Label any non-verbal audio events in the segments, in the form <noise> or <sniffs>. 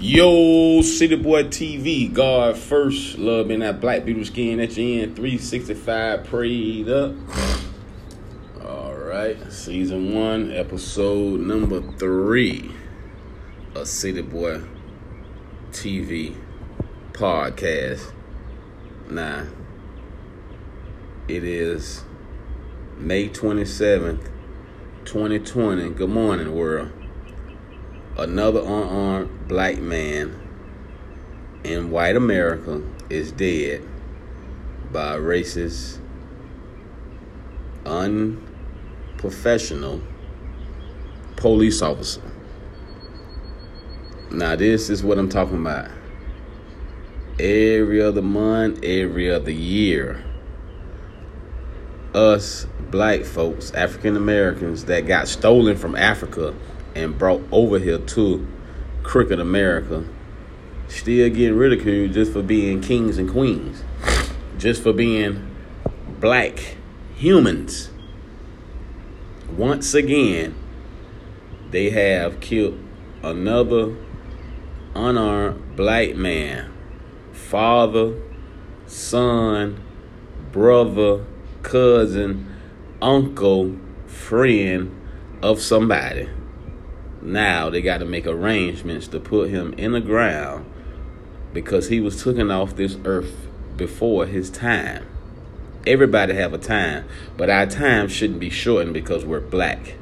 Yo, City Boy TV, God first, love in that black people skin at your end, 365 prayed up. All right, season one, episode number three of City Boy TV podcast. Now, it is May 27th, 2020. Good morning, world another unarmed black man in white America is dead by racist, unprofessional police officer. Now, this is what I'm talking about. Every other month, every other year, us black folks, African Americans that got stolen from Africa and brought over here to crooked America, still getting ridiculed just for being kings and queens, just for being black humans. Once again, they have killed another unarmed black man, father, son, brother, cousin, uncle, friend of somebody. Now they got to make arrangements to put him in the ground because he was taken off this earth before his time. Everybody have a time, but our time shouldn't be shortened because we're black.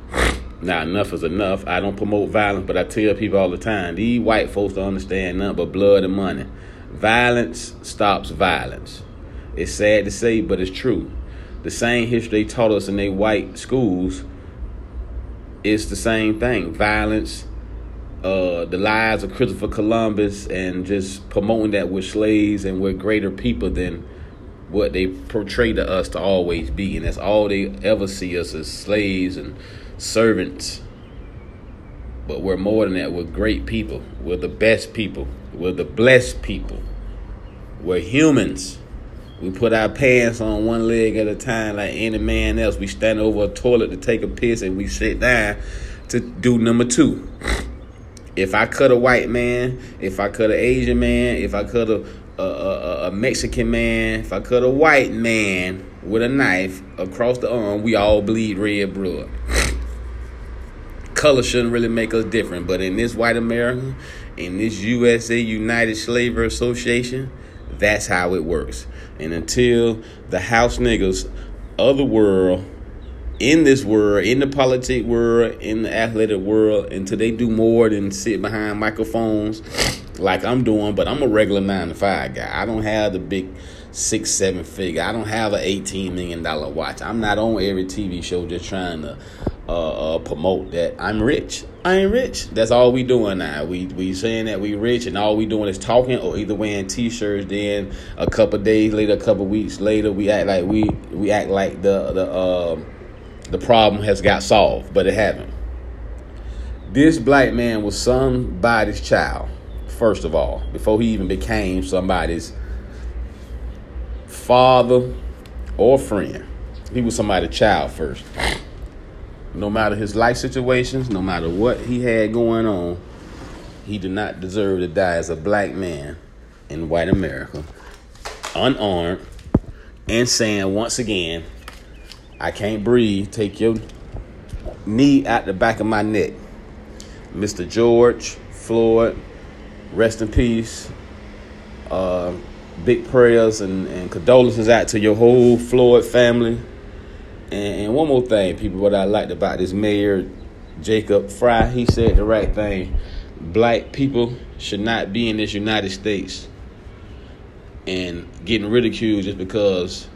Now enough is enough. I don't promote violence, but I tell people all the time, these white folks don't understand nothing but blood and money. Violence stops violence. It's sad to say, but it's true. The same history they taught us in their white schools it's the same thing. Violence, uh, the lives of Christopher Columbus, and just promoting that we're slaves and we're greater people than what they portray to us to always be. And that's all they ever see us as slaves and servants. But we're more than that. We're great people. We're the best people. We're the blessed people. We're humans. We put our pants on one leg at a time like any man else. We stand over a toilet to take a piss and we sit down to do number two. If I cut a white man, if I cut an Asian man, if I cut a, a, a, a Mexican man, if I cut a white man with a knife across the arm, we all bleed red blood. <laughs> Color shouldn't really make us different, but in this white America, in this USA United Slavery Association, that's how it works. And until the house niggas of the world, in this world, in the politic world, in the athletic world, until they do more than sit behind microphones <sniffs> like I'm doing, but I'm a regular nine to five guy. I don't have the big six, seven figure. I don't have an eighteen million dollar watch. I'm not on every TV show just trying to uh, uh, promote that I'm rich. I ain't rich. That's all we doing now. We we saying that we rich, and all we doing is talking, or either wearing T-shirts. Then a couple days later, a couple weeks later, we act like we we act like the the uh, the problem has got solved, but it haven't. This black man was somebody's child, first of all, before he even became somebody's father or friend. He was somebody's child first no matter his life situations, no matter what he had going on, he did not deserve to die as a black man in white America, unarmed, and saying once again, I can't breathe. Take your knee out the back of my neck. Mr. George Floyd, rest in peace. Uh, big prayers and, and condolences out to your whole Floyd family. And, and one more thing, people, what I liked about this mayor, Jacob Frey, he said the right thing. Black people should not be in this United States and getting ridiculed just because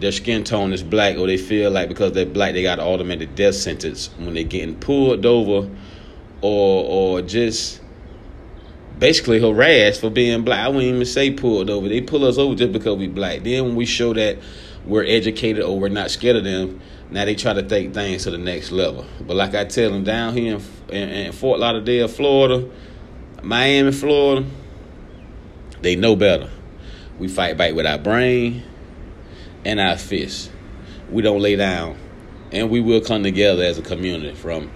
their skin tone is black or they feel like because they're black they got an automatic death sentence when they're getting pulled over or or just basically harassed for being black. I wouldn't even say pulled over. They pull us over just because we black. Then when we show that we're educated or we're not scared of them, now they try to take things to the next level. But like I tell them, down here in, in, in Fort Lauderdale, Florida, Miami, Florida, they know better. We fight back with our brain and our fists. We don't lay down. And we will come together as a community from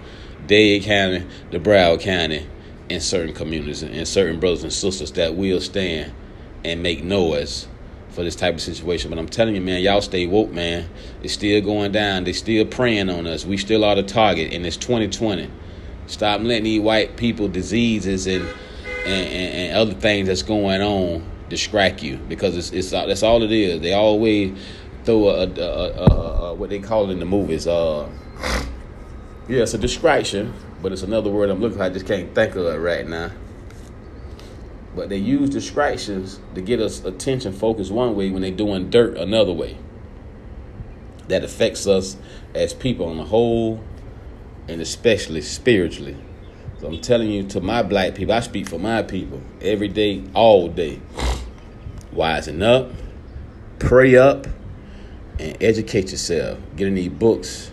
Dade County to Broward County in certain communities and certain brothers and sisters that will stand and make noise for this type of situation. But I'm telling you, man, y'all stay woke, man. It's still going down. They still preying on us. We still are the target, and it's 2020. Stop letting these white people diseases and and, and, and other things that's going on distract you because it's it's that's all it is. They always throw a, a, a, a what they call it in the movies. Uh, yeah, it's a distraction, but it's another word I'm looking. for. I just can't think of it right now. But they use distractions to get us attention focused one way when they're doing dirt another way. That affects us as people on the whole and especially spiritually. So I'm telling you to my black people, I speak for my people every day, all day. Wisen up, pray up, and educate yourself. Get these books,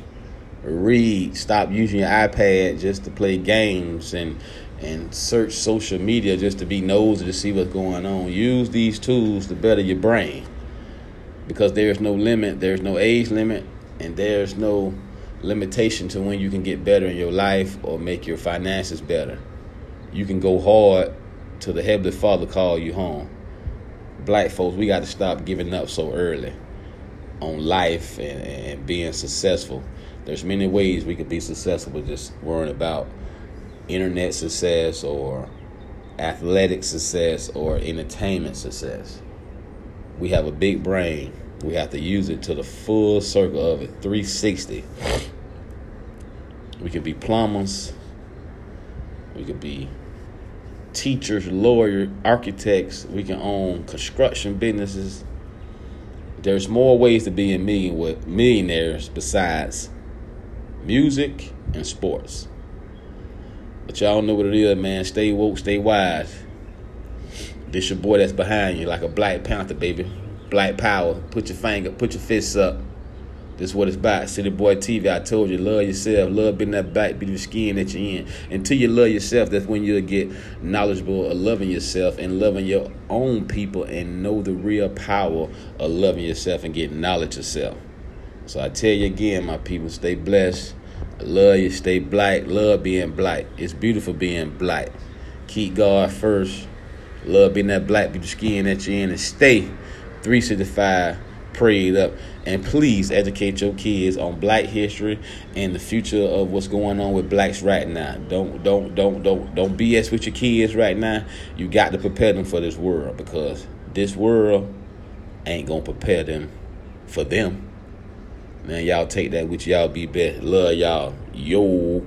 read, stop using your iPad just to play games and and search social media just to be nosy to see what's going on. Use these tools to better your brain. Because there's no limit, there's no age limit, and there's no limitation to when you can get better in your life or make your finances better. You can go hard till the Heavenly Father call you home. Black folks, we got to stop giving up so early on life and, and being successful. There's many ways we could be successful, but just worrying about internet success or athletic success or entertainment success. We have a big brain. We have to use it to the full circle of it, 360. We could be plumbers. We could be teachers, lawyers, architects. We can own construction businesses. There's more ways to be a million with millionaires besides music and sports. But y'all know what it is, man. Stay woke, stay wise. This your boy that's behind you, like a Black Panther, baby. Black power. Put your finger, put your fists up. This is what it's about. City Boy TV. I told you, love yourself. Love being that back, be the skin that you're in. Until you love yourself, that's when you'll get knowledgeable of loving yourself and loving your own people and know the real power of loving yourself and getting knowledge of self. So I tell you again, my people, stay blessed. Love you. Stay black. Love being black. It's beautiful being black. Keep God first. Love being that black, be the skin that you're in, and stay 365 prayed up. And please educate your kids on black history and the future of what's going on with blacks right now. Don't don't don't don't don't BS with your kids right now. You got to prepare them for this world because this world ain't gonna prepare them for them. Man, y'all take that with y'all. Be best. Love y'all. Yo.